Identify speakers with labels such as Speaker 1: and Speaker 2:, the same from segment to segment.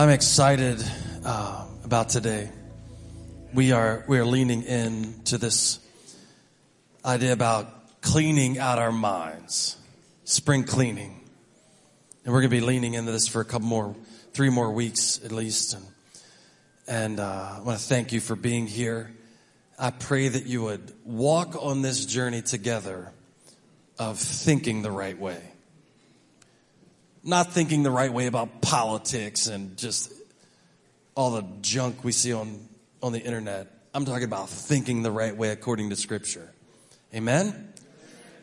Speaker 1: I'm excited uh, about today. We are we are leaning in to this idea about cleaning out our minds, spring cleaning, and we're going to be leaning into this for a couple more, three more weeks at least. And and uh, I want to thank you for being here. I pray that you would walk on this journey together of thinking the right way not thinking the right way about politics and just all the junk we see on, on the internet. I'm talking about thinking the right way according to Scripture. Amen?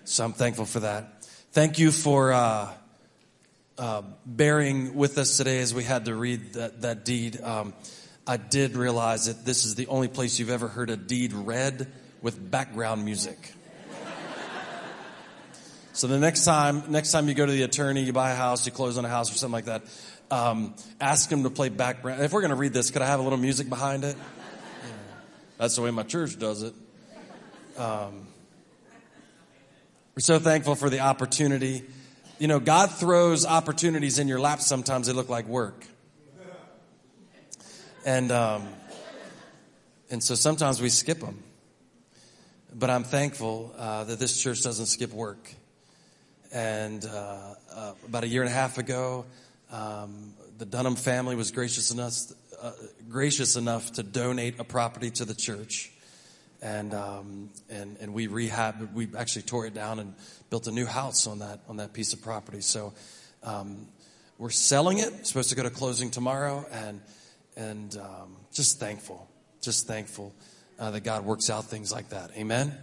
Speaker 1: So I'm thankful for that. Thank you for uh, uh, bearing with us today as we had to read that, that deed. Um, I did realize that this is the only place you've ever heard a deed read with background music. So the next time, next time you go to the attorney, you buy a house, you close on a house or something like that, um, ask him to play background. If we're going to read this, could I have a little music behind it? Yeah. That's the way my church does it. Um, we're so thankful for the opportunity. You know, God throws opportunities in your lap. Sometimes they look like work, and um, and so sometimes we skip them. But I'm thankful uh, that this church doesn't skip work. And uh, uh, about a year and a half ago, um, the Dunham family was gracious enough, uh, gracious enough to donate a property to the church. And, um, and, and we rehabbed, we actually tore it down and built a new house on that, on that piece of property. So um, we're selling it, supposed to go to closing tomorrow, and, and um, just thankful, just thankful uh, that God works out things like that. Amen?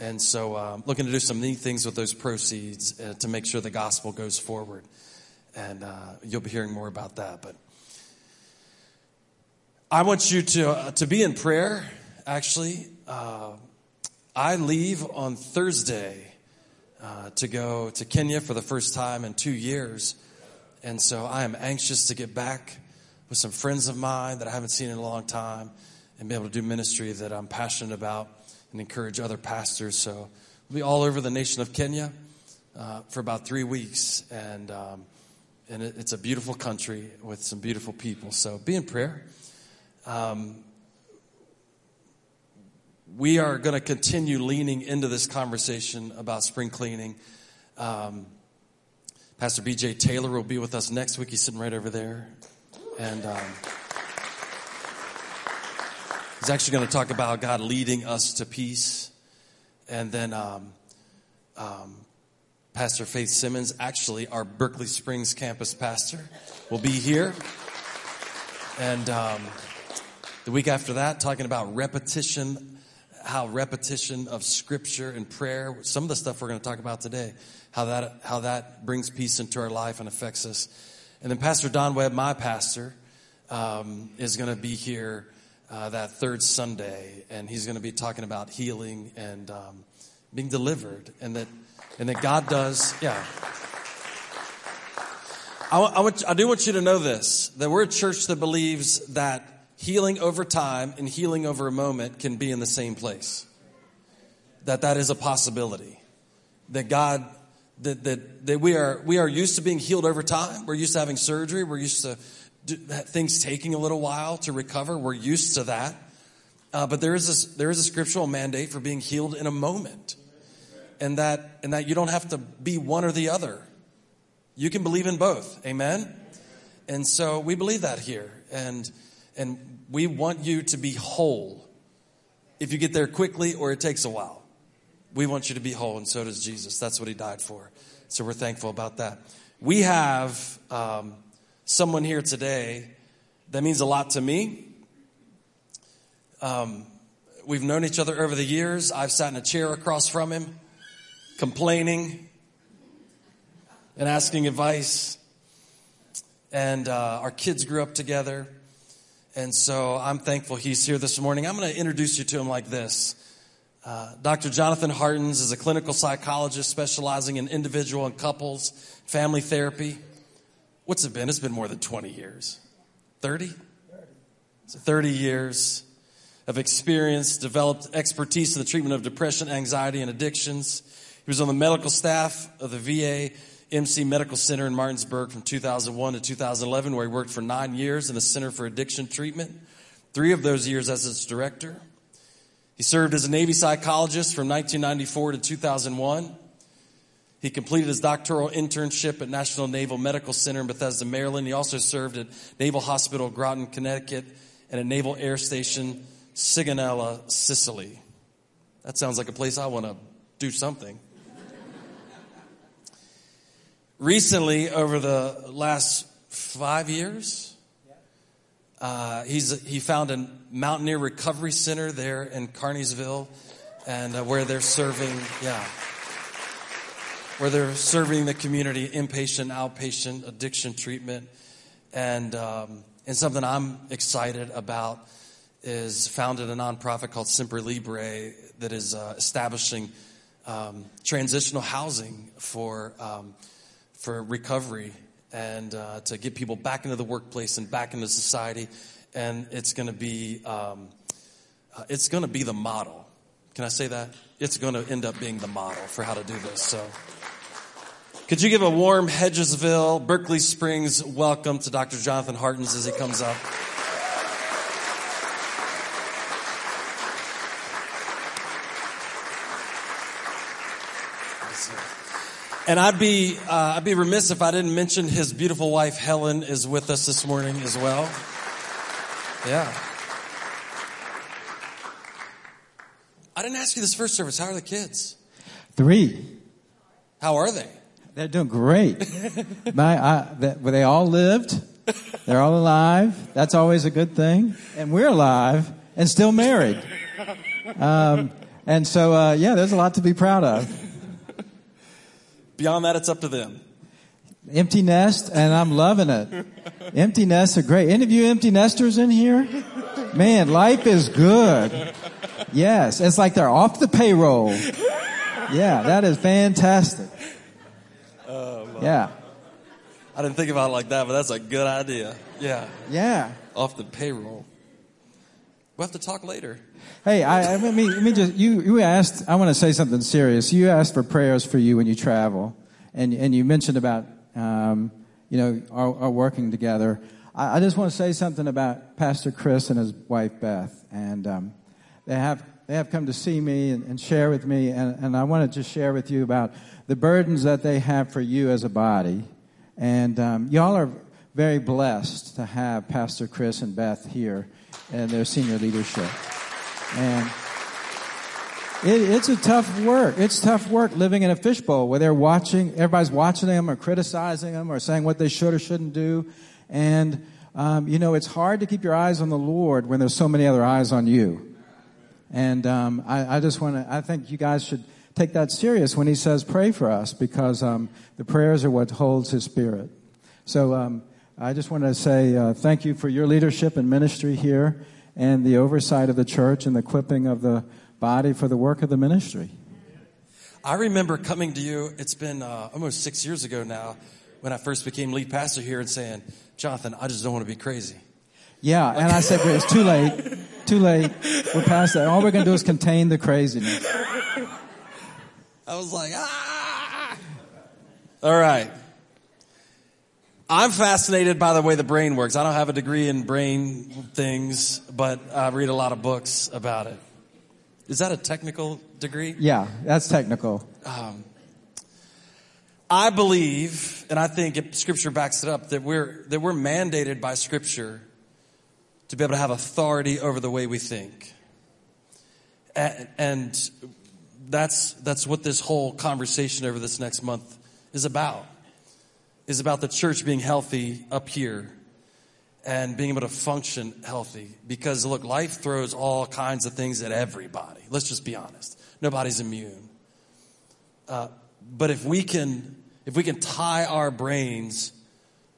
Speaker 1: And so, um, looking to do some neat things with those proceeds uh, to make sure the gospel goes forward. And uh, you'll be hearing more about that. But I want you to uh, to be in prayer. Actually, uh, I leave on Thursday uh, to go to Kenya for the first time in two years, and so I am anxious to get back with some friends of mine that I haven't seen in a long time and be able to do ministry that I'm passionate about and encourage other pastors. So we'll be all over the nation of Kenya uh, for about three weeks, and um, and it, it's a beautiful country with some beautiful people. So be in prayer. Um, we are going to continue leaning into this conversation about spring cleaning. Um, Pastor BJ Taylor will be with us next week. He's sitting right over there, and. He's actually going to talk about God leading us to peace. And then um, um, Pastor Faith Simmons, actually our Berkeley Springs campus pastor, will be here. And um, the week after that, talking about repetition, how repetition of scripture and prayer, some of the stuff we're going to talk about today, how that, how that brings peace into our life and affects us. And then Pastor Don Webb, my pastor, um, is going to be here uh, that third Sunday, and he's going to be talking about healing and um, being delivered, and that and that God does. Yeah. I, I, want, I do want you to know this that we're a church that believes that healing over time and healing over a moment can be in the same place. That that is a possibility. That God that, that, that we are we are used to being healed over time. We're used to having surgery. We're used to things taking a little while to recover. We're used to that. Uh, but there is, a, there is a scriptural mandate for being healed in a moment. And that, and that you don't have to be one or the other. You can believe in both. Amen? And so we believe that here. And, and we want you to be whole. If you get there quickly or it takes a while, we want you to be whole, and so does Jesus. That's what he died for. So we're thankful about that. We have. Um, someone here today that means a lot to me. Um, we've known each other over the years. I've sat in a chair across from him, complaining and asking advice. And uh, our kids grew up together. And so I'm thankful he's here this morning. I'm going to introduce you to him like this. Uh, Dr. Jonathan Hartiens is a clinical psychologist specializing in individual and couples family therapy. What's it been? It's been more than 20 years. 30? 30 years of experience, developed expertise in the treatment of depression, anxiety, and addictions. He was on the medical staff of the VA MC Medical Center in Martinsburg from 2001 to 2011, where he worked for nine years in the Center for Addiction Treatment, three of those years as its director. He served as a Navy psychologist from 1994 to 2001. He completed his doctoral internship at National Naval Medical Center in Bethesda, Maryland. He also served at Naval Hospital, Groton, Connecticut, and at Naval Air Station, Sigonella, Sicily. That sounds like a place I want to do something. Recently, over the last five years, uh, he's, he found a Mountaineer Recovery Center there in Kearneysville, and uh, where they're serving, yeah where they're serving the community inpatient, outpatient addiction treatment. And, um, and something I'm excited about is founded a nonprofit called Semper Libre that is uh, establishing um, transitional housing for, um, for recovery and uh, to get people back into the workplace and back into society. And it's going to be um, uh, it's going to be the model. Can I say that? It's going to end up being the model for how to do this. So. Could you give a warm Hedgesville, Berkeley Springs welcome to Dr. Jonathan Hartiens as he comes up? And I'd be uh, I'd be remiss if I didn't mention his beautiful wife Helen is with us this morning as well. Yeah. I didn't ask you this first service. How are the kids?
Speaker 2: Three.
Speaker 1: How are they?
Speaker 2: They're doing great. My, I, they, they all lived. They're all alive. That's always a good thing. And we're alive and still married. Um, and so, uh, yeah, there's a lot to be proud of.
Speaker 1: Beyond that, it's up to them.
Speaker 2: Empty nest, and I'm loving it. Empty nests are great. Any of you empty nesters in here? Man, life is good. Yes, it's like they're off the payroll. Yeah, that is fantastic. Yeah.
Speaker 1: I didn't think about it like that, but that's a good idea. Yeah.
Speaker 2: Yeah.
Speaker 1: Off the payroll. We'll have to talk later.
Speaker 2: Hey, I, I let me let me just you you asked. I want to say something serious. You asked for prayers for you when you travel, and and you mentioned about um, you know our, our working together. I, I, just want to say something about Pastor Chris and his wife Beth, and um, they have they have come to see me and, and share with me, and, and I want to just share with you about the burdens that they have for you as a body. And um, y'all are very blessed to have Pastor Chris and Beth here and their senior leadership. And it, it's a tough work. It's tough work living in a fishbowl where they're watching, everybody's watching them or criticizing them or saying what they should or shouldn't do. And, um, you know, it's hard to keep your eyes on the Lord when there's so many other eyes on you. And um, I, I just want to, I think you guys should take that serious when he says pray for us because um, the prayers are what holds his spirit. So um, I just want to say uh, thank you for your leadership and ministry here and the oversight of the church and the equipping of the body for the work of the ministry.
Speaker 1: I remember coming to you, it's been uh, almost six years ago now, when I first became lead pastor here and saying, Jonathan, I just don't want to be crazy.
Speaker 2: Yeah, and I said, it's too late. Too late. We're past that. All we're going to do is contain the craziness.
Speaker 1: I was like, ah. All right. I'm fascinated by the way the brain works. I don't have a degree in brain things, but I read a lot of books about it. Is that a technical degree?
Speaker 2: Yeah, that's technical.
Speaker 1: Um, I believe, and I think Scripture backs it up, that we're that we're mandated by Scripture to be able to have authority over the way we think. And, that's, that's what this whole conversation over this next month is about. Is about the church being healthy up here and being able to function healthy. Because look, life throws all kinds of things at everybody. Let's just be honest. Nobody's immune. Uh, but if we can, if we can tie our brains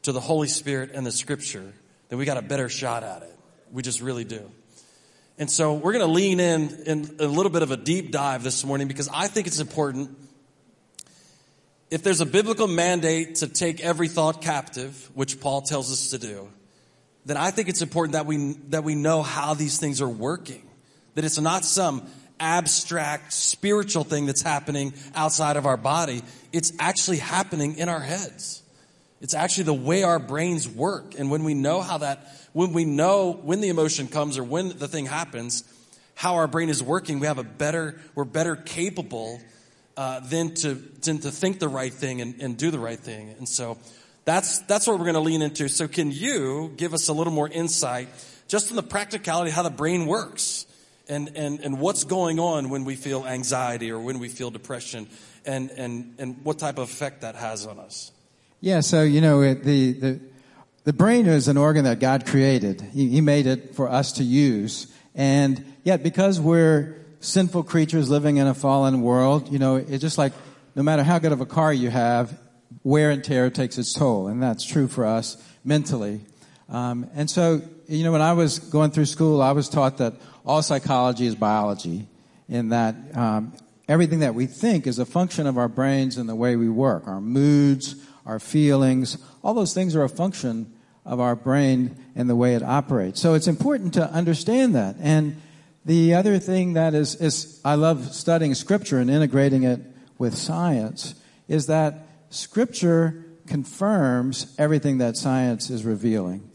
Speaker 1: to the Holy Spirit and the Scripture, then we got a better shot at it. We just really do. And so we're going to lean in in a little bit of a deep dive this morning because I think it's important. If there's a biblical mandate to take every thought captive, which Paul tells us to do, then I think it's important that we, that we know how these things are working. That it's not some abstract spiritual thing that's happening outside of our body. It's actually happening in our heads. It's actually the way our brains work. And when we know how that, when we know when the emotion comes or when the thing happens, how our brain is working, we have a better, we're better capable uh, than to than to think the right thing and, and do the right thing. And so that's that's what we're going to lean into. So can you give us a little more insight just in the practicality how the brain works and and and what's going on when we feel anxiety or when we feel depression and and and what type of effect that has on us?
Speaker 2: Yeah, so you know the the the brain is an organ that God created. He, he made it for us to use, and yet because we're sinful creatures living in a fallen world, you know, it's just like no matter how good of a car you have, wear and tear takes its toll. And that's true for us mentally. Um, and so, you know, when I was going through school, I was taught that all psychology is biology, in that um, everything that we think is a function of our brains and the way we work. Our moods, our feelings, all those things are a function of our brain and the way it operates. So it's important to understand that. And the other thing that is, is I love studying scripture and integrating it with science is that scripture confirms everything that science is revealing.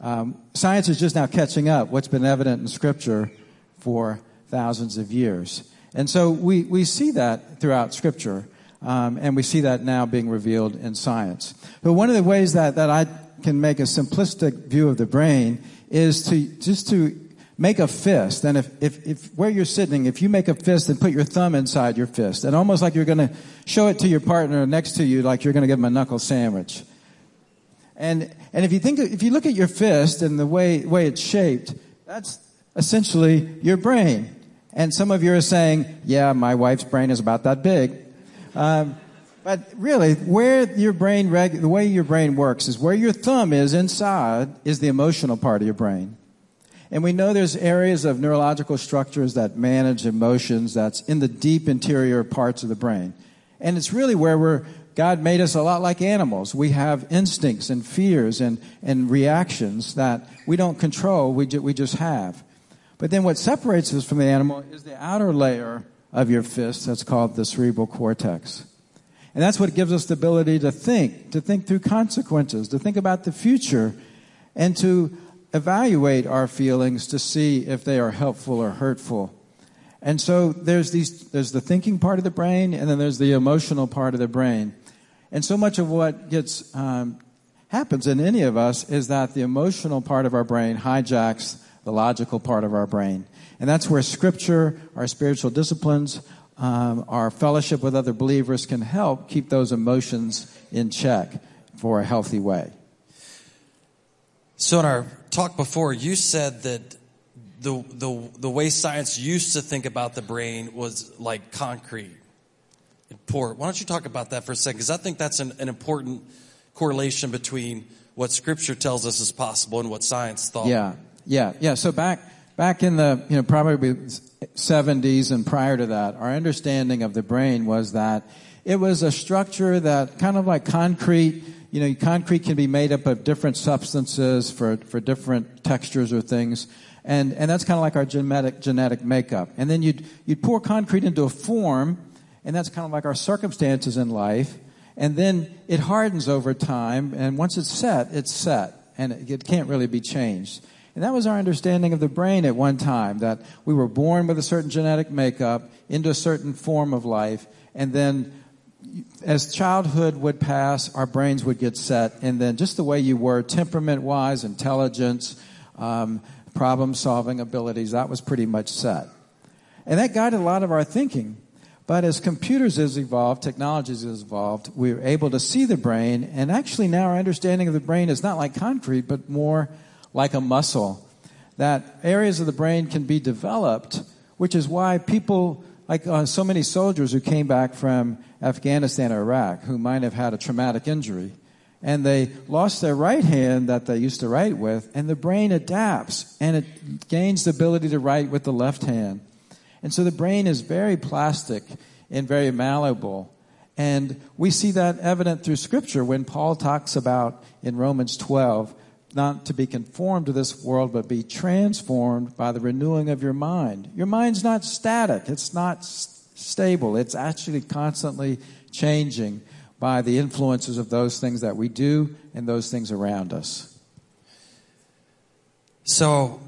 Speaker 2: Um, science is just now catching up what's been evident in scripture for thousands of years. And so we, we see that throughout scripture. Um, and we see that now being revealed in science. But one of the ways that, that I can make a simplistic view of the brain is to just to make a fist. And if, if, if where you're sitting, if you make a fist and put your thumb inside your fist, and almost like you're going to show it to your partner next to you, like you're going to give him a knuckle sandwich. And, and if you think, if you look at your fist and the way, way it's shaped, that's essentially your brain. And some of you are saying, yeah, my wife's brain is about that big. Um, but really, where your brain, reg- the way your brain works is where your thumb is inside is the emotional part of your brain. And we know there's areas of neurological structures that manage emotions that's in the deep interior parts of the brain. And it's really where we're, God made us a lot like animals. We have instincts and fears and, and reactions that we don't control, we, ju- we just have. But then what separates us from the animal is the outer layer of your fist that's called the cerebral cortex. And that's what gives us the ability to think, to think through consequences, to think about the future, and to evaluate our feelings to see if they are helpful or hurtful. And so there's these there's the thinking part of the brain, and then there's the emotional part of the brain. And so much of what gets um, happens in any of us is that the emotional part of our brain hijacks the logical part of our brain, and that's where Scripture, our spiritual disciplines, um, our fellowship with other believers can help keep those emotions in check for a healthy way.
Speaker 1: So in our talk before, you said that the, the, the way science used to think about the brain was like concrete and poor. Why don't you talk about that for a second? Because I think that's an, an important correlation between what scripture tells us is possible and what science thought.
Speaker 2: Yeah, yeah, yeah. So back, back in the, you know, probably 70s and prior to that, our understanding of the brain was that it was a structure that kind of like concrete, you know, concrete can be made up of different substances for, for different textures or things. And, and that's kind of like our genetic, genetic makeup. And then you'd, you'd pour concrete into a form, and that's kind of like our circumstances in life. And then it hardens over time, and once it's set, it's set, and it, it can't really be changed. And that was our understanding of the brain at one time, that we were born with a certain genetic makeup into a certain form of life, and then as childhood would pass, our brains would get set, and then just the way you were, temperament wise, intelligence, um, problem solving abilities, that was pretty much set. And that guided a lot of our thinking. But as computers has evolved, technologies has evolved, we're able to see the brain, and actually now our understanding of the brain is not like concrete, but more like a muscle. That areas of the brain can be developed, which is why people like uh, so many soldiers who came back from Afghanistan or Iraq who might have had a traumatic injury and they lost their right hand that they used to write with, and the brain adapts and it gains the ability to write with the left hand. And so the brain is very plastic and very malleable. And we see that evident through Scripture when Paul talks about in Romans 12 not to be conformed to this world, but be transformed by the renewing of your mind. Your mind's not static. It's not stable. It's actually constantly changing by the influences of those things that we do and those things around us.
Speaker 1: So,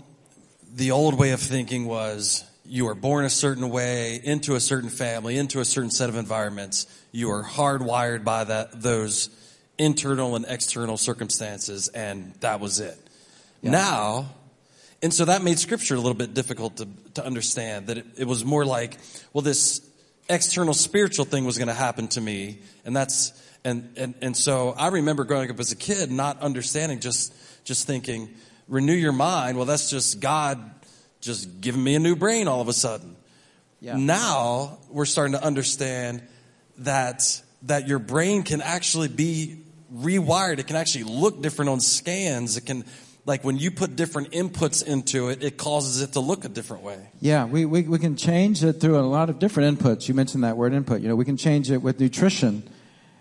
Speaker 1: the old way of thinking was you are born a certain way, into a certain family, into a certain set of environments. You are hardwired by that, those internal and external circumstances, and that was it.
Speaker 2: Yeah.
Speaker 1: Now, and so that made scripture a little bit difficult to, to understand, that it, it was more like, well, this external spiritual thing was going to happen to me, and that's, and, and, and so I remember growing up as a kid not understanding, just, just thinking, renew your mind. Well, that's just God just giving me a new brain all of a sudden.
Speaker 2: Yeah.
Speaker 1: Now we're starting to understand that that your brain can actually be rewired. It can actually look different on scans. It can like when you put different inputs into it, it causes it to look a different way.
Speaker 2: Yeah, we, we, we can change it through a lot of different inputs. You mentioned that word input. You know, we can change it with nutrition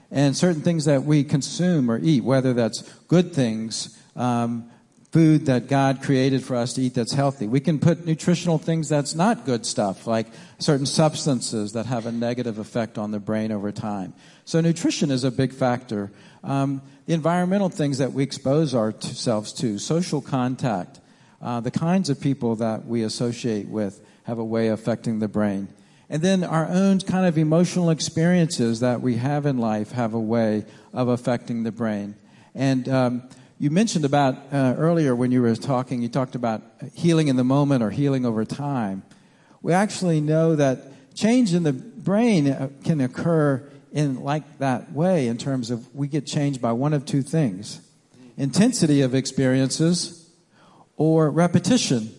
Speaker 2: and certain things that we consume or eat, whether that's good things, um, food that God created for us to eat that's healthy. We can put nutritional things that's not good stuff, like certain substances that have a negative effect on the brain over time. So nutrition is a big factor. Um, the environmental things that we expose ourselves to, social contact, uh, the kinds of people that we associate with have a way of affecting the brain. And then our own kind of emotional experiences that we have in life have a way of affecting the brain. And um, you mentioned about uh, earlier when you were talking, you talked about healing in the moment or healing over time. We actually know that change in the brain uh, can occur in like that way in terms of we get changed by one of two things intensity of experiences or repetition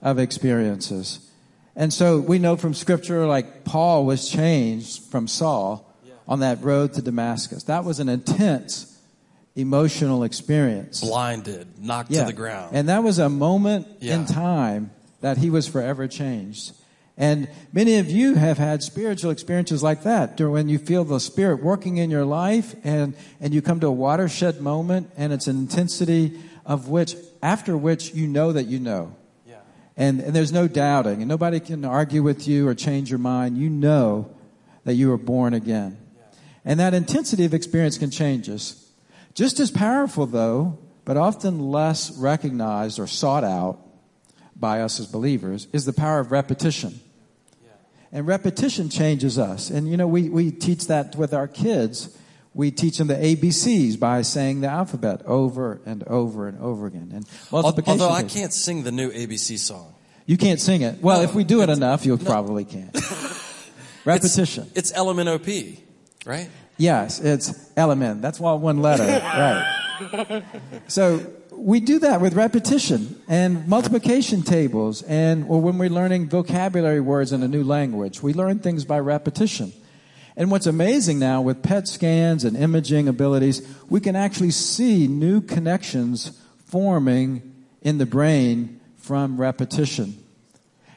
Speaker 2: of experiences. And so we know from scripture, like Paul was changed from Saul on that road to Damascus. That was an intense emotional experience.
Speaker 1: Blinded, knocked to the ground.
Speaker 2: And that was a moment
Speaker 1: Yeah.
Speaker 2: in time that he was forever changed. And many of you have had spiritual experiences like that when you feel the Spirit working in your life and, and you come to a watershed moment and it's an intensity of which, after which you know that you know.
Speaker 1: yeah.
Speaker 2: And, and there's no doubting, and nobody can argue with you or change your mind. You know that you were born again. And that intensity of experience can change us. Just as powerful, though, but often less recognized or sought out by us as believers, is the power of repetition. And repetition changes us. And you know, we, we teach that with our kids. We teach them the ABCs by saying the alphabet over and over and over again. And multiplication.
Speaker 1: Although I can't sing the new ABC song.
Speaker 2: You can't sing it. Well, if we do it enough, you probably can. Repetition.
Speaker 1: It's, it's LMNOP, right?
Speaker 2: Yes, it's element. That's all one letter. right. So we do that with repetition and multiplication tables and or when we're learning vocabulary words in a new language. We learn things by repetition. And what's amazing now with PET scans and imaging abilities, we can actually see new connections forming in the brain from repetition.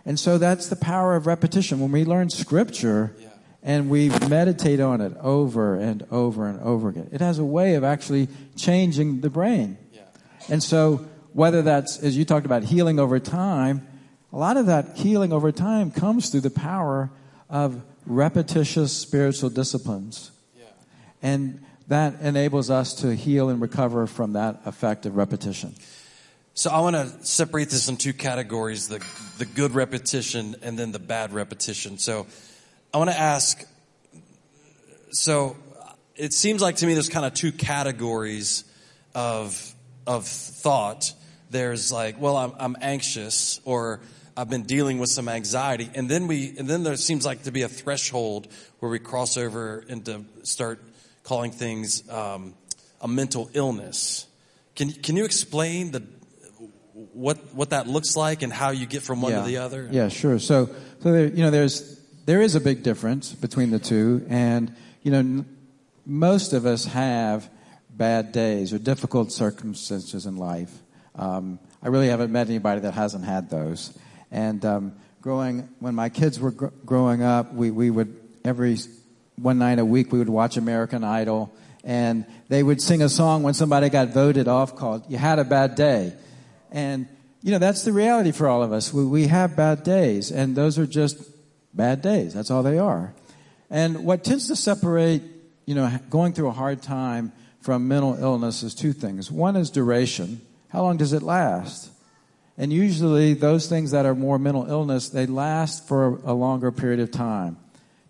Speaker 2: And so that's the power of repetition. When we learn scripture
Speaker 1: Yeah.
Speaker 2: And we meditate on it over and over and over again, it has a way of actually changing the brain.
Speaker 1: Yeah.
Speaker 2: And so, whether that's, as you talked about, healing over time, a lot of that healing over time comes through the power of repetitious spiritual disciplines.
Speaker 1: Yeah.
Speaker 2: And that enables us to heal and recover from that effect of repetition.
Speaker 1: So I want to separate this in two categories: the the good repetition and then the bad repetition. So I want to ask. So it seems like to me there's kind of two categories of of thought. There's like, well, I'm, I'm anxious, or I've been dealing with some anxiety, and then we and then there seems like to be a threshold where we cross over into start calling things um, a mental illness. Can can you explain the what what that looks like and how you get from one
Speaker 2: yeah.
Speaker 1: to the other?
Speaker 2: Yeah, sure. So, so there, you know, there's there is a big difference between the two, and you know, n- most of us have bad days or difficult circumstances in life. Um, I really haven't met anybody that hasn't had those. And um, growing, when my kids were gr- growing up, we we would every one night a week we would watch American Idol, And they would sing a song when somebody got voted off called You Had a Bad Day. And, you know, that's the reality for all of us. We, we have bad days, and those are just bad days. That's all they are. And what tends to separate, you know, going through a hard time from mental illness is two things. One is duration. How long does it last? And usually those things that are more mental illness, they last for a longer period of time.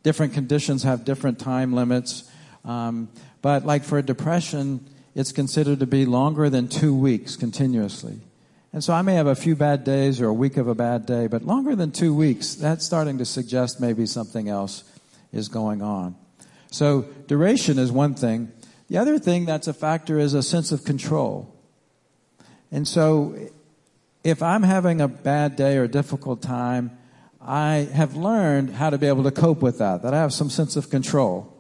Speaker 2: Different conditions have different time limits. Um, but like for a depression, it's considered to be longer than two weeks continuously. And so I may have a few bad days or a week of a bad day, but longer than two weeks, that's starting to suggest maybe something else is going on. So duration is one thing. The other thing that's a factor is a sense of control. And so if I'm having a bad day or a difficult time, I have learned how to be able to cope with that, that I have some sense of control.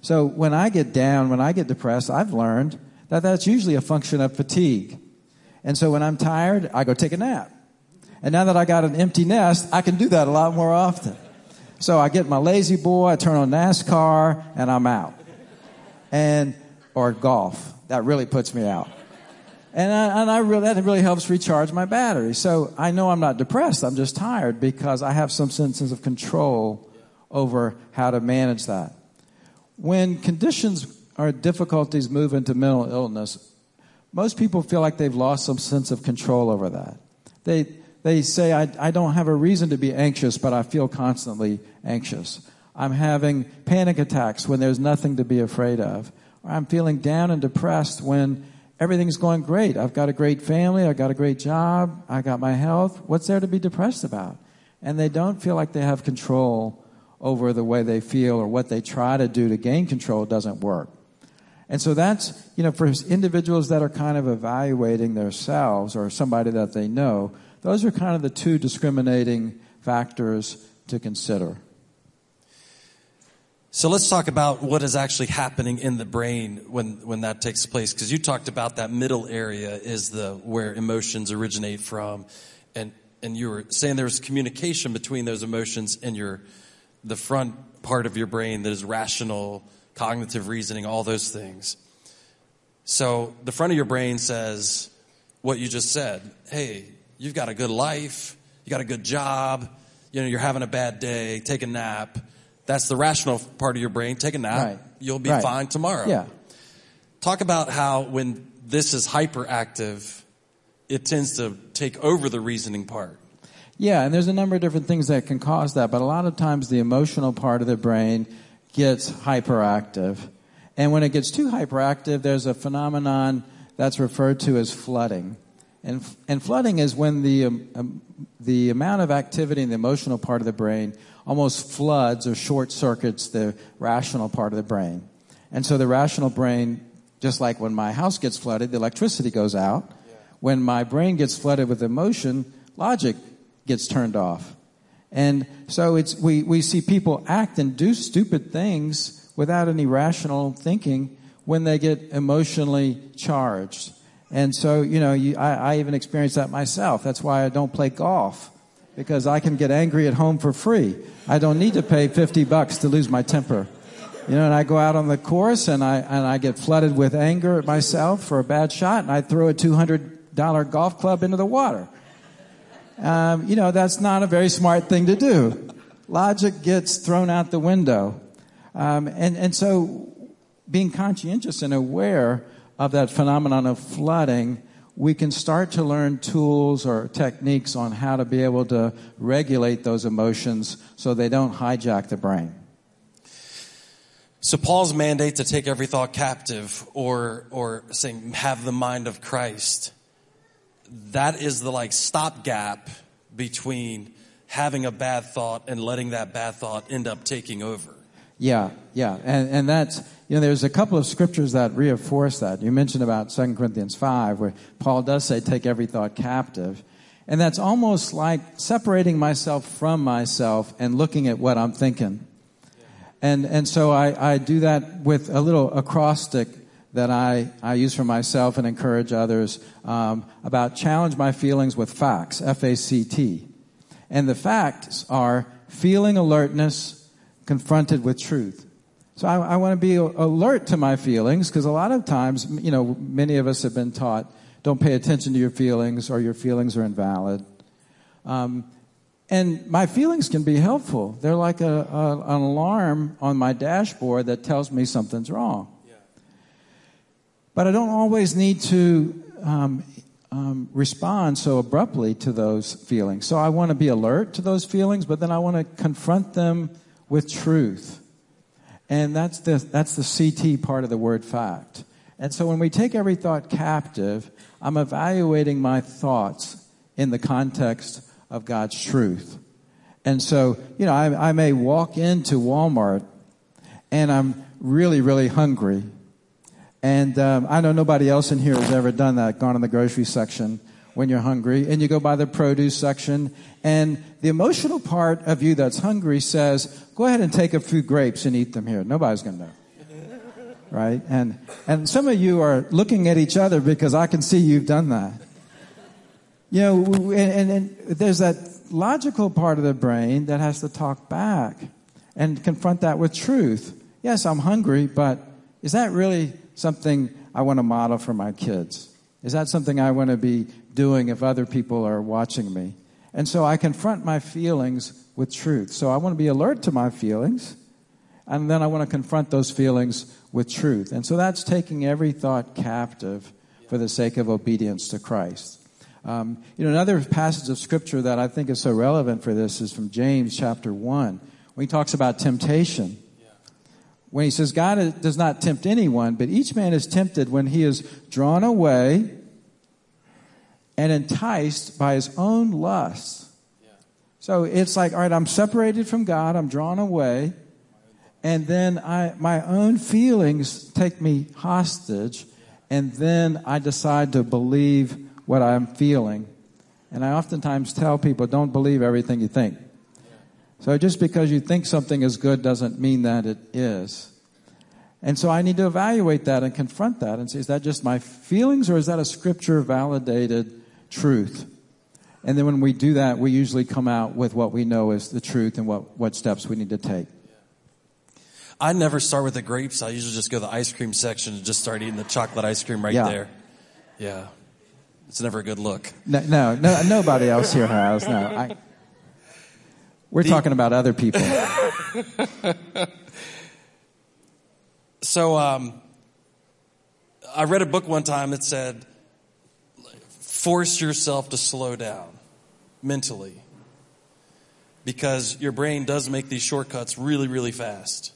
Speaker 2: So when I get down, when I get depressed, I've learned that that's usually a function of fatigue. And so when I'm tired, I go take a nap. And now that I got an empty nest, I can do that a lot more often. So I get my lazy boy, I turn on NASCAR, and I'm out. And, or golf. That really puts me out. And, I, and I really, that really helps recharge my battery. So I know I'm not depressed. I'm just tired because I have some sense of control over how to manage that. When conditions or difficulties move into mental illness, most people feel like they've lost some sense of control over that. They, they say, I, I don't have a reason to be anxious, but I feel constantly anxious. I'm having panic attacks when there's nothing to be afraid of. Or I'm feeling down and depressed when everything's going great. I've got a great family. I've got a great job. I got my health. What's there to be depressed about? And they don't feel like they have control over the way they feel or what they try to do to gain control doesn't work. And so that's, you know, for individuals that are kind of evaluating themselves or somebody that they know, those are kind of the two discriminating factors to consider.
Speaker 1: So let's talk about what is actually happening in the brain when, when that takes place. Because you talked about that middle area is the where emotions originate from, and and you were saying there's communication between those emotions and your the front part of your brain that is rational, cognitive reasoning, all those things. So the front of your brain says what you just said. Hey, you've got a good life, you got a good job, you know, you're having a bad day, take a nap that's the rational part of your brain. Take a nap. Right. You'll be right. fine tomorrow.
Speaker 2: Yeah.
Speaker 1: Talk about how when this is hyperactive, it tends to take over the reasoning part.
Speaker 2: Yeah, and there's a number of different things that can cause that, but a lot of times the emotional part of the brain gets hyperactive. And when it gets too hyperactive, there's a phenomenon that's referred to as flooding. And, and flooding is when the, um, um, the amount of activity in the emotional part of the brain almost floods or short circuits the rational part of the brain. And so the rational brain, just like when my house gets flooded, the electricity goes out. Yeah. When my brain gets flooded with emotion, logic gets turned off. And so it's, we, we see people act and do stupid things without any rational thinking when they get emotionally charged. And so, you know, you, I, I even experienced that myself. That's why I don't play golf because I can get angry at home for free. I don't need to pay 50 bucks to lose my temper. You know, and I go out on the course and I, and I get flooded with anger at myself for a bad shot and I throw a $200 golf club into the water. Um, you know, that's not a very smart thing to do. Logic gets thrown out the window. Um, and, and so being conscientious and aware of that phenomenon of flooding we can start to learn tools or techniques on how to be able to regulate those emotions so they don't hijack the brain.
Speaker 1: So Paul's mandate to take every thought captive or or saying have the mind of Christ that is the like stopgap between having a bad thought and letting that bad thought end up taking over.
Speaker 2: Yeah, yeah. And, and that's, you know, there's a couple of scriptures that reinforce that. You mentioned about 2 Corinthians 5, where Paul does say, take every thought captive. And that's almost like separating myself from myself and looking at what I'm thinking. And, and so I, I do that with a little acrostic that I, I use for myself and encourage others um, about challenge my feelings with facts, F A C T. And the facts are feeling alertness, confronted with truth. So I, I want to be alert to my feelings because a lot of times, you know, many of us have been taught don't pay attention to your feelings or your feelings are invalid. Um, and my feelings can be helpful. They're like a, a, an alarm on my dashboard that tells me something's wrong. But I don't always need to um, um, respond so abruptly to those feelings. So I want to be alert to those feelings, but then I want to confront them with truth. And that's the, that's the CT part of the word fact. And so when we take every thought captive, I'm evaluating my thoughts in the context of God's truth. And so, you know, I, I may walk into Walmart and I'm really, really hungry. And um, I know nobody else in here has ever done that, gone in the grocery section when you're hungry, and you go by the produce section, and the emotional part of you that's hungry says, go ahead and take a few grapes and eat them here. Nobody's going to know. Right? And, and some of you are looking at each other because I can see you've done that. You know, and, and, and there's that logical part of the brain that has to talk back and confront that with truth. Yes, I'm hungry, but is that really something I want to model for my kids? Is that something I want to be doing if other people are watching me? And so I confront my feelings with truth. So I want to be alert to my feelings, and then I want to confront those feelings with truth. And so that's taking every thought captive for the sake of obedience to Christ. Um, you know, another passage of scripture that I think is so relevant for this is from James chapter 1, when he talks about temptation. When he says, God does not tempt anyone, but each man is tempted when he is drawn away and enticed by his own lusts. So it's like, all right, I'm separated from God, I'm drawn away, and then I, my own feelings take me hostage, and then I decide to believe what I'm feeling. And I oftentimes tell people, don't believe everything you think. So just because you think something is good doesn't mean that it is. And so I need to evaluate that and confront that and say, is that just my feelings or is that a scripture validated truth? And then when we do that, we usually come out with what we know is the truth and what, what steps we need to take.
Speaker 1: I never start with the grapes. I usually just go to the ice cream section and just start eating the chocolate ice cream right
Speaker 2: yeah.
Speaker 1: there. Yeah. It's never a good look.
Speaker 2: No, no, no nobody else here has. No, I, we're the, talking about other people.
Speaker 1: so, um, I read a book one time that said, "Force yourself to slow down mentally." Because your brain does make these shortcuts really, really fast.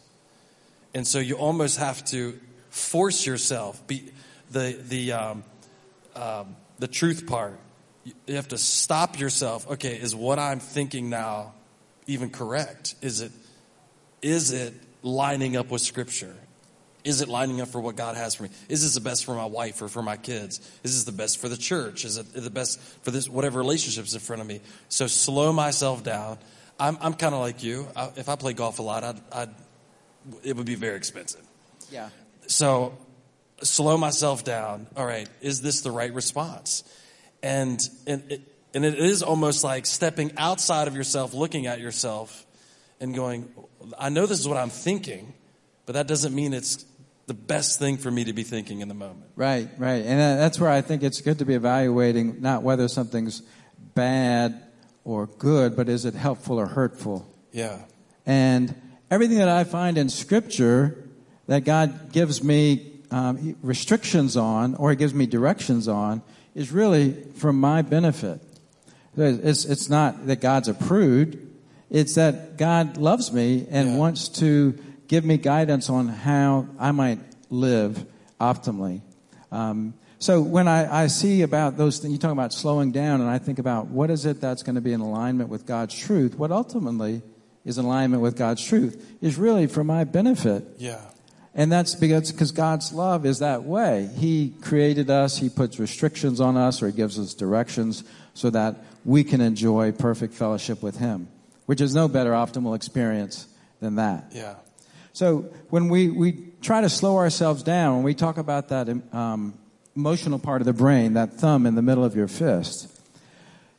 Speaker 1: And so you almost have to force yourself. Be, the, the, um, um, the truth part. You have to stop yourself. Okay, is what I'm thinking now even correct? Is it is it lining up with scripture? Is it lining up for what God has for me? Is this the best for my wife or for my kids? Is this the best for the church? Is it the best for this whatever relationships in front of me? So slow myself down. I'm I'm kind of like you. I, if I play golf a lot, I'd, I'd it would be very expensive.
Speaker 2: Yeah.
Speaker 1: So slow myself down. All right, is this the right response? And and it, and it is almost like stepping outside of yourself, looking at yourself, and going, I know this is what I'm thinking, but that doesn't mean it's the best thing for me to be thinking in the moment.
Speaker 2: Right, right, and that's where I think it's good to be evaluating not whether something's bad or good, but is it helpful or hurtful?
Speaker 1: Yeah.
Speaker 2: And everything that I find in Scripture that God gives me um, restrictions on or he gives me directions on is really for my benefit. It's, it's not that God's approved. It's that God loves me and yeah. wants to give me guidance on how I might live optimally. Um, so when I, I, see about those things, you talk about slowing down, and I think about what is it that's going to be in alignment with God's truth. What ultimately is in alignment with God's truth is really for my benefit.
Speaker 1: Yeah.
Speaker 2: And that's because because God's love is that way. He created us, He puts restrictions on us, or He gives us directions so that we can enjoy perfect fellowship with Him, which is no better optimal experience than that.
Speaker 1: Yeah.
Speaker 2: So when we, we try to slow ourselves down, when we talk about that um, emotional part of the brain, that thumb in the middle of your fist,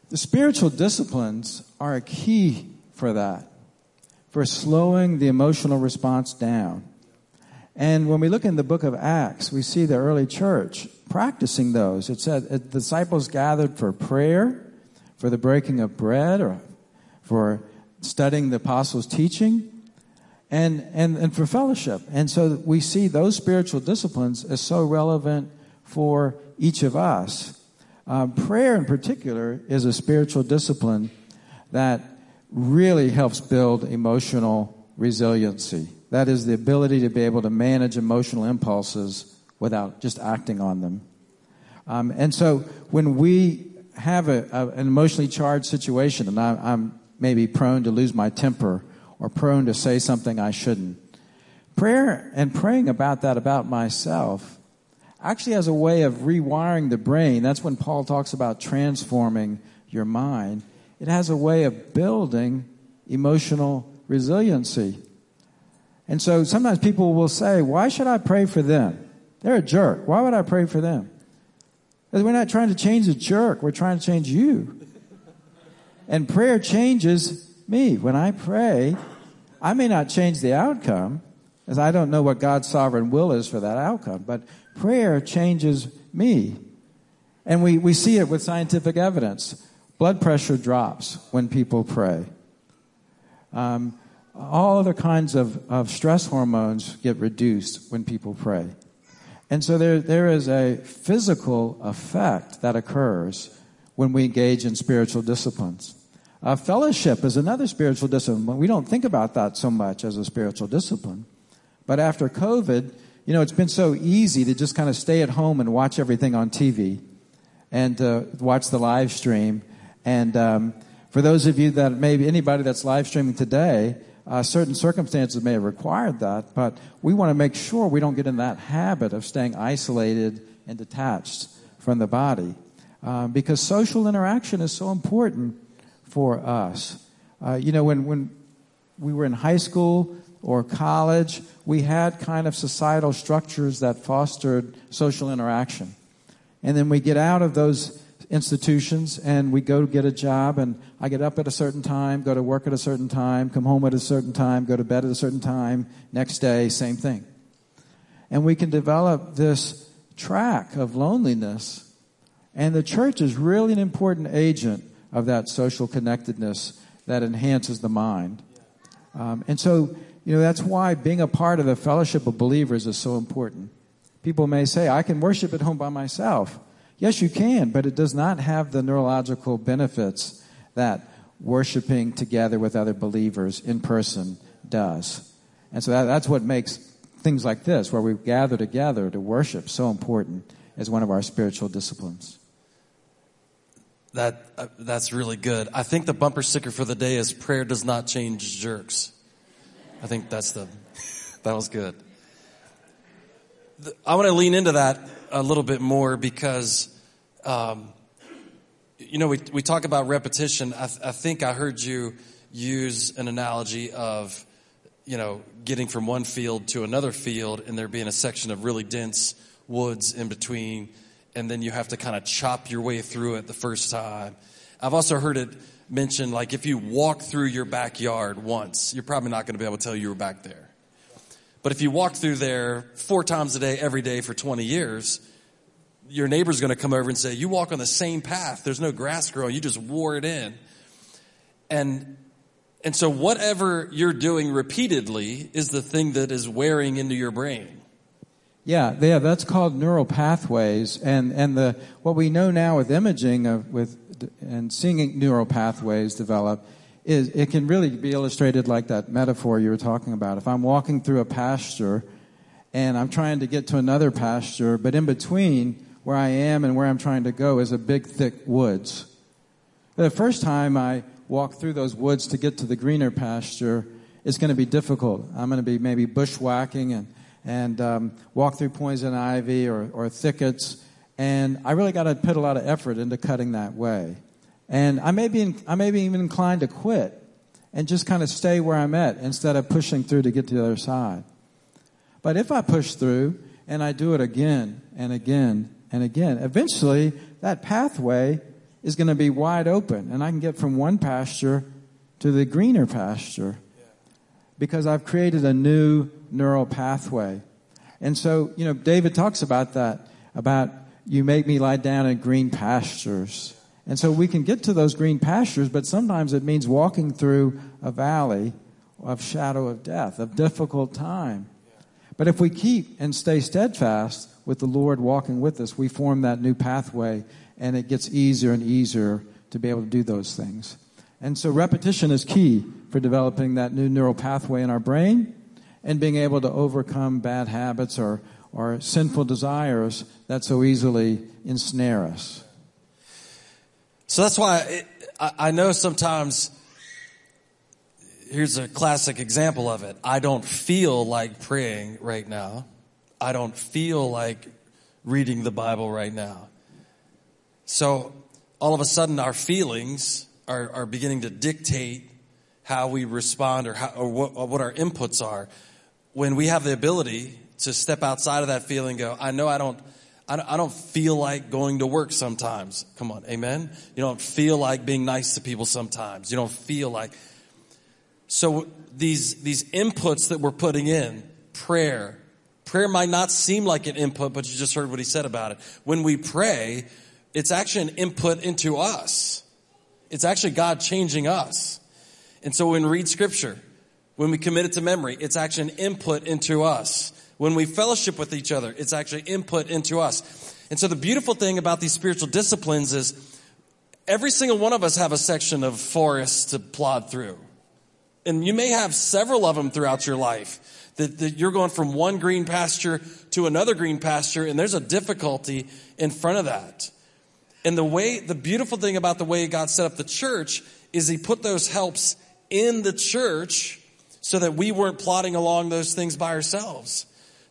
Speaker 2: the spiritual disciplines are a key for that, for slowing the emotional response down. And when we look in the book of Acts, we see the early church practicing those. It said disciples gathered for prayer, for the breaking of bread, or for studying the apostles' teaching, and, and, and for fellowship. And so we see those spiritual disciplines as so relevant for each of us. Um, prayer, in particular, is a spiritual discipline that really helps build emotional resiliency. That is the ability to be able to manage emotional impulses without just acting on them. Um, and so when we have a, a, an emotionally charged situation, and I, I'm maybe prone to lose my temper or prone to say something I shouldn't, prayer and praying about that about myself actually has a way of rewiring the brain. That's when Paul talks about transforming your mind. It has a way of building emotional resiliency. And so sometimes people will say, Why should I pray for them? They're a jerk. Why would I pray for them? We're not trying to change the jerk, we're trying to change you. And prayer changes me. When I pray, I may not change the outcome, as I don't know what God's sovereign will is for that outcome, but prayer changes me. And we, we see it with scientific evidence. Blood pressure drops when people pray. Um, all other kinds of, of stress hormones get reduced when people pray. And so there, there is a physical effect that occurs when we engage in spiritual disciplines. Uh, fellowship is another spiritual discipline. We don't think about that so much as a spiritual discipline. But after COVID, you know, it's been so easy to just kind of stay at home and watch everything on TV and uh, watch the live stream. And um, for those of you that maybe anybody that's live streaming today, uh, certain circumstances may have required that, but we want to make sure we don't get in that habit of staying isolated and detached from the body. Um, because social interaction is so important for us. Uh, you know, when, when we were in high school or college, we had kind of societal structures that fostered social interaction. And then we get out of those institutions and we go to get a job and I get up at a certain time, go to work at a certain time, come home at a certain time, go to bed at a certain time, next day, same thing. And we can develop this track of loneliness. And the church is really an important agent of that social connectedness that enhances the mind. Um, and so, you know, that's why being a part of the fellowship of believers is so important. People may say, I can worship at home by myself. Yes, you can, but it does not have the neurological benefits that worshiping together with other believers in person does. And so that, that's what makes things like this, where we gather together to worship, so important as one of our spiritual disciplines.
Speaker 1: That uh, that's really good. I think the bumper sticker for the day is prayer does not change jerks. I think that's the that was good. I want to lean into that a little bit more because, um, you know, we, we talk about repetition. I, I think I heard you use an analogy of, you know, getting from one field to another field and there being a section of really dense woods in between, and then you have to kind of chop your way through it the first time. I've also heard it mentioned like if you walk through your backyard once, you're probably not going to be able to tell you were back there. But if you walk through there four times a day, every day for 20 years, your neighbor's going to come over and say, You walk on the same path. There's no grass growing. You just wore it in. And, and so, whatever you're doing repeatedly is the thing that is wearing into your brain.
Speaker 2: Yeah, yeah, that's called neural pathways, and and the what we know now with imaging of with and seeing neural pathways develop is it can really be illustrated like that metaphor you were talking about. If I'm walking through a pasture and I'm trying to get to another pasture, but in between where I am and where I'm trying to go is a big, thick woods. The first time I walk through those woods to get to the greener pasture, it's going to be difficult. I'm going to be maybe bushwhacking and, and um, walk through poison ivy or, or thickets. And I really got to put a lot of effort into cutting that way. And I may be, I may be even inclined to quit and just kind of stay where I'm at instead of pushing through to get to the other side. But if I push through and I do it again and again and again, eventually that pathway is going to be wide open and I can get from one pasture to the greener pasture because I've created a new neural pathway. And so, you know, David talks about that, about you make me lie down in green pastures. And so we can get to those green pastures, but sometimes it means walking through a valley of shadow of death, of difficult time. But if we keep and stay steadfast with the Lord walking with us, we form that new pathway and it gets easier and easier to be able to do those things. And so repetition is key for developing that new neural pathway in our brain and being able to overcome bad habits or, or sinful desires that so easily ensnare us.
Speaker 1: So that's why it, I, I know sometimes, here's a classic example of it. I don't feel like praying right now. I don't feel like reading the Bible right now. So all of a sudden our feelings are, are beginning to dictate how we respond or, how, or what, or what our inputs are. When we have the ability to step outside of that feeling go, I know I don't, I don't feel like going to work sometimes. Come on, amen? You don't feel like being nice to people sometimes. You don't feel like. So these, these inputs that we're putting in, prayer, prayer might not seem like an input, but you just heard what he said about it. When we pray, it's actually an input into us. It's actually God changing us. And so when we read scripture, when we commit it to memory, it's actually an input into us. When we fellowship with each other, it's actually input into us. And so the beautiful thing about these spiritual disciplines is every single one of us have a section of forest to plod through. And you may have several of them throughout your life. That, that you're going from one green pasture to another green pasture, and there's a difficulty in front of that. And the way, the beautiful thing about the way God set up the church is He put those helps in the church so that we weren't plodding along those things by ourselves.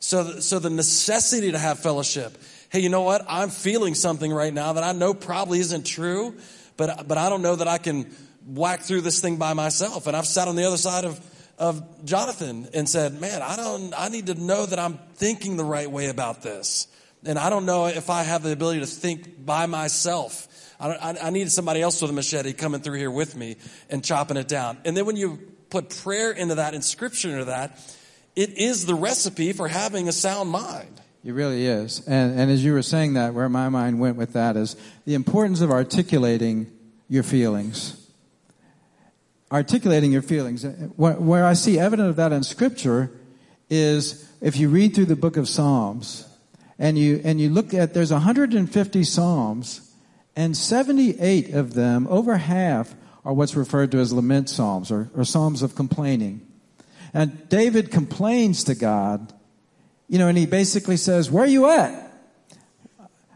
Speaker 1: So, so the necessity to have fellowship. Hey, you know what? I'm feeling something right now that I know probably isn't true, but, but I don't know that I can whack through this thing by myself. And I've sat on the other side of, of Jonathan and said, man, I don't, I need to know that I'm thinking the right way about this. And I don't know if I have the ability to think by myself. I, I, I needed somebody else with a machete coming through here with me and chopping it down. And then when you put prayer into that and scripture into that, it is the recipe for having a sound mind.
Speaker 2: It really is. And, and as you were saying that, where my mind went with that is the importance of articulating your feelings. Articulating your feelings. Where I see evidence of that in Scripture is if you read through the book of Psalms, and you and you look at there's 150 psalms and 78 of them over half are what's referred to as lament psalms or, or psalms of complaining and david complains to god you know and he basically says where are you at?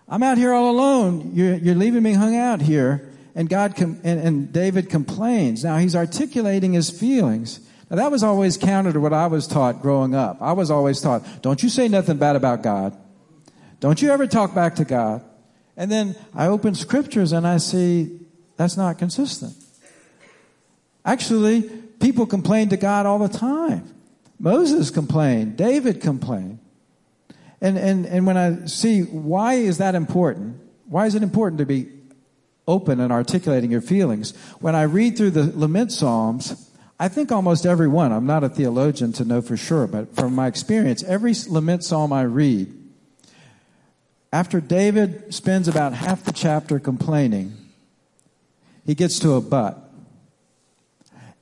Speaker 2: I'm out here all alone. You're, you're leaving me hung out here. And god com- and, and david complains. Now he's articulating his feelings. Now that was always counter to what i was taught growing up. I was always taught don't you say nothing bad about god. Don't you ever talk back to God. And then I open scriptures and I see that's not consistent. Actually, people complain to God all the time. Moses complained. David complained. And, and, and when I see why is that important? Why is it important to be open and articulating your feelings? When I read through the lament psalms, I think almost every one, I'm not a theologian to know for sure, but from my experience, every lament psalm I read after David spends about half the chapter complaining, he gets to a but.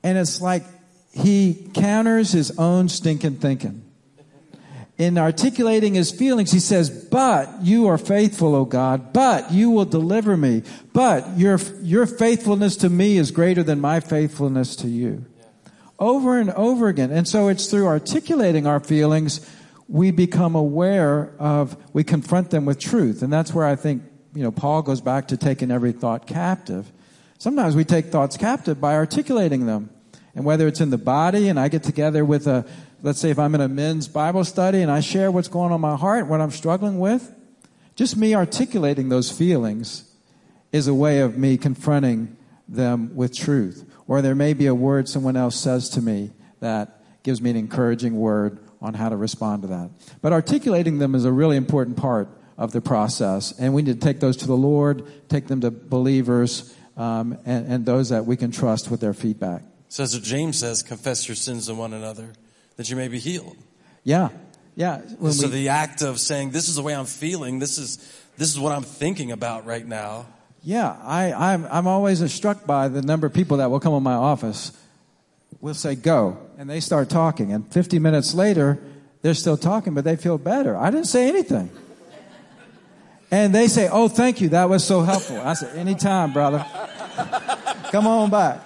Speaker 2: And it's like he counters his own stinking thinking. In articulating his feelings, he says, But you are faithful, O God, but you will deliver me. But your, your faithfulness to me is greater than my faithfulness to you. Over and over again. And so it's through articulating our feelings we become aware of, we confront them with truth. And that's where I think, you know, Paul goes back to taking every thought captive. Sometimes we take thoughts captive by articulating them. And whether it's in the body and I get together with a, let's say if I'm in a men's Bible study and I share what's going on in my heart, what I'm struggling with, just me articulating those feelings is a way of me confronting them with truth. Or there may be a word someone else says to me that gives me an encouraging word on how to respond to that. But articulating them is a really important part of the process. And we need to take those to the Lord, take them to believers, um, and, and those that we can trust with their feedback.
Speaker 1: So as James says, confess your sins to one another that you may be healed.
Speaker 2: Yeah. Yeah. When
Speaker 1: so
Speaker 2: we,
Speaker 1: the act of saying, this is the way I'm feeling, this is, this is what I'm thinking about right now.
Speaker 2: yeah, I, I'm, I'm always struck by the number of people that will come in my office. We'll say, go. And they start talking. And 50 minutes later, they're still talking, but they feel better. I didn't say anything. And they say, oh, thank you. That was so helpful. I said, anytime, brother. Come on back.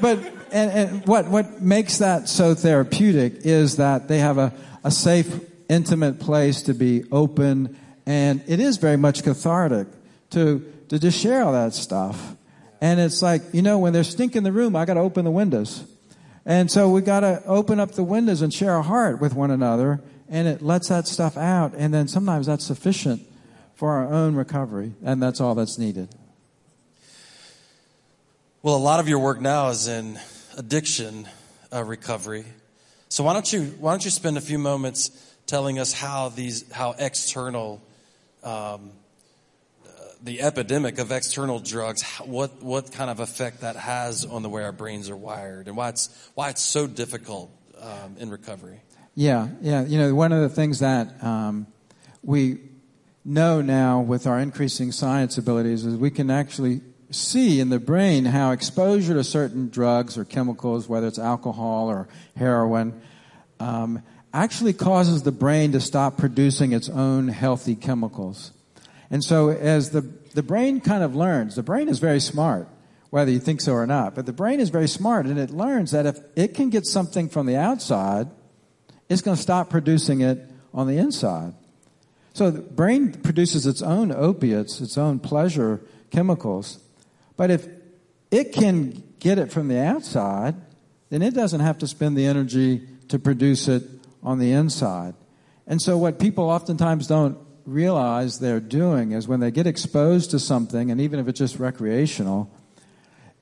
Speaker 2: But, and, and what, what makes that so therapeutic is that they have a, a safe, intimate place to be open. And it is very much cathartic to, to just share all that stuff. And it's like, you know, when there's stink in the room, I got to open the windows. And so we got to open up the windows and share our heart with one another. And it lets that stuff out. And then sometimes that's sufficient for our own recovery. And that's all that's needed.
Speaker 1: Well, a lot of your work now is in addiction uh, recovery. So why don't you why don't you spend a few moments telling us how these how external um, the epidemic of external drugs what what kind of effect that has on the way our brains are wired and why it's why it's so difficult um, in recovery.
Speaker 2: Yeah, yeah. You know, one of the things that um, we know now with our increasing science abilities is we can actually see in the brain how exposure to certain drugs or chemicals, whether it's alcohol or heroin, um, actually causes the brain to stop producing its own healthy chemicals. And so as the, the brain kind of learns, the brain is very smart, whether you think so or not, but the brain is very smart and it learns that if it can get something from the outside, it's going to stop producing it on the inside. So the brain produces its own opiates, its own pleasure chemicals. But if it can get it from the outside, then it doesn't have to spend the energy to produce it on the inside. And so what people oftentimes don't realize they're doing is when they get exposed to something, and even if it's just recreational,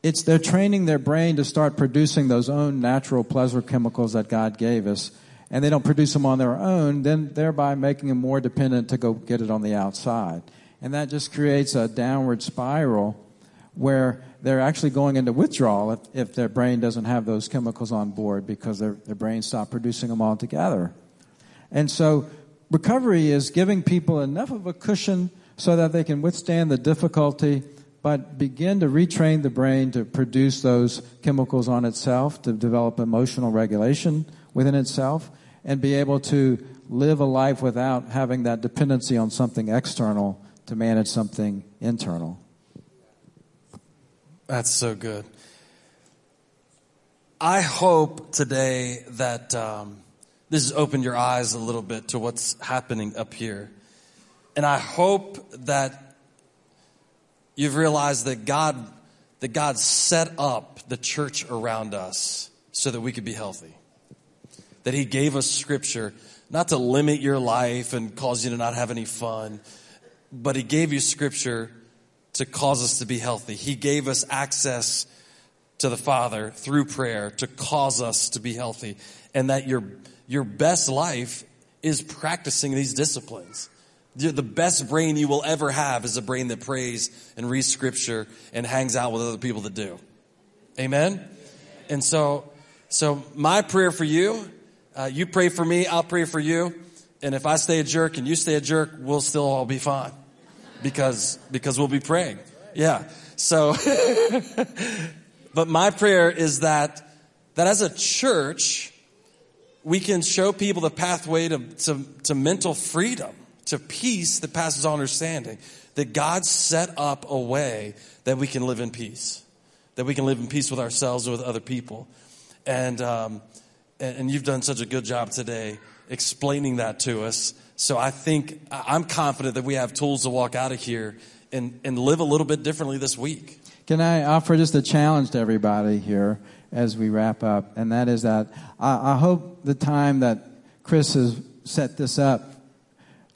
Speaker 2: it's they're training their brain to start producing those own natural pleasure chemicals that God gave us. And they don't produce them on their own, then thereby making them more dependent to go get it on the outside. And that just creates a downward spiral where they're actually going into withdrawal if, if their brain doesn't have those chemicals on board because their, their brain stopped producing them altogether. And so recovery is giving people enough of a cushion so that they can withstand the difficulty but begin to retrain the brain to produce those chemicals on itself, to develop emotional regulation within itself, and be able to live a life without having that dependency on something external to manage something internal.
Speaker 1: That's so good. I hope today that um, this has opened your eyes a little bit to what's happening up here. And I hope that you've realized that God, that God set up the church around us so that we could be healthy. That He gave us scripture not to limit your life and cause you to not have any fun, but He gave you scripture to cause us to be healthy. He gave us access to the Father through prayer to cause us to be healthy. And that your, your best life is practicing these disciplines. The best brain you will ever have is a brain that prays and reads scripture and hangs out with other people that do. Amen? And so, so my prayer for you, uh, you pray for me, I'll pray for you. And if I stay a jerk and you stay a jerk, we'll still all be fine because, because we'll be praying. Yeah. So, but my prayer is that, that as a church, we can show people the pathway to, to, to mental freedom, to peace that passes all understanding. That God set up a way that we can live in peace, that we can live in peace with ourselves and with other people. And, um, and, and you've done such a good job today explaining that to us. So I think I'm confident that we have tools to walk out of here and, and live a little bit differently this week.
Speaker 2: Can I offer just a challenge to everybody here as we wrap up? And that is that I, I hope the time that Chris has set this up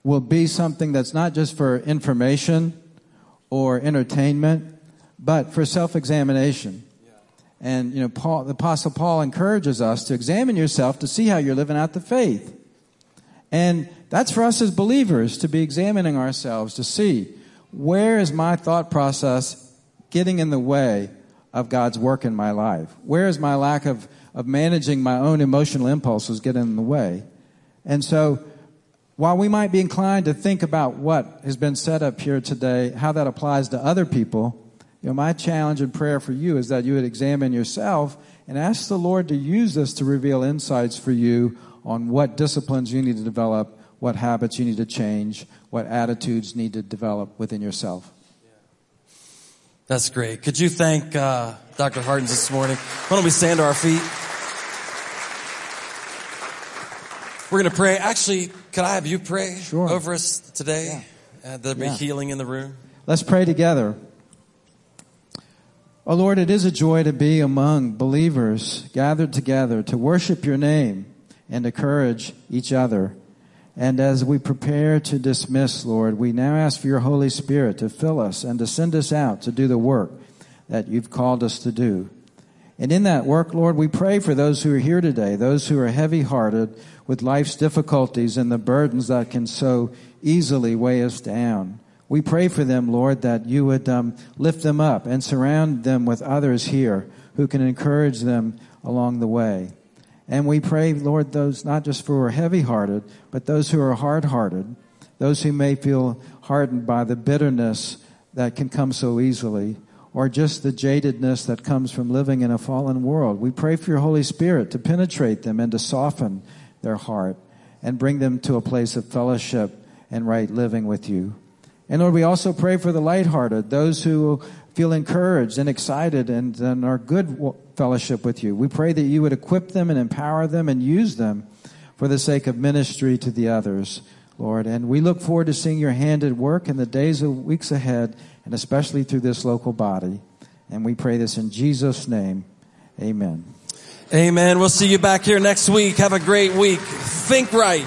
Speaker 2: will be something that's not just for information or entertainment, but for self-examination. And you know, Paul, the Apostle Paul encourages us to examine yourself to see how you're living out the faith. And that's for us as believers to be examining ourselves to see where is my thought process getting in the way of God's work in my life? Where is my lack of, of managing my own emotional impulses getting in the way? And so while we might be inclined to think about what has been set up here today, how that applies to other people, you know, my challenge and prayer for you is that you would examine yourself and ask the Lord to use this to reveal insights for you on what disciplines you need to develop, what habits you need to change, what attitudes need to develop within yourself.
Speaker 1: That's great. Could you thank uh, Dr. Hartiens this morning? Why don't we stand to our feet? We're going to pray. Actually, could I have you pray
Speaker 2: Sure.
Speaker 1: over us today? Uh, there'll be
Speaker 2: Yeah.
Speaker 1: healing in the room.
Speaker 2: Let's pray together. Oh Lord, it is a joy to be among believers gathered together to worship your name and encourage each other. And as we prepare to dismiss, Lord, we now ask for your Holy Spirit to fill us and to send us out to do the work that you've called us to do. And in that work, Lord, we pray for those who are here today, those who are heavy hearted with life's difficulties and the burdens that can so easily weigh us down. We pray for them, Lord, that you would um, lift them up and surround them with others here who can encourage them along the way. And we pray, Lord, those not just for who are heavy hearted, but those who are hard hearted, those who may feel hardened by the bitterness that can come so easily, or just the jadedness that comes from living in a fallen world. We pray for your Holy Spirit to penetrate them and to soften their heart and bring them to a place of fellowship and right living with you. And Lord, we also pray for the lighthearted, those who feel encouraged and excited and, and are good fellowship with you. We pray that you would equip them and empower them and use them for the sake of ministry to the others, Lord. And we look forward to seeing your hand at work in the days and weeks ahead, and especially through this local body. And we pray this in Jesus' name. Amen.
Speaker 1: Amen. We'll see you back here next week. Have a great week. Think right.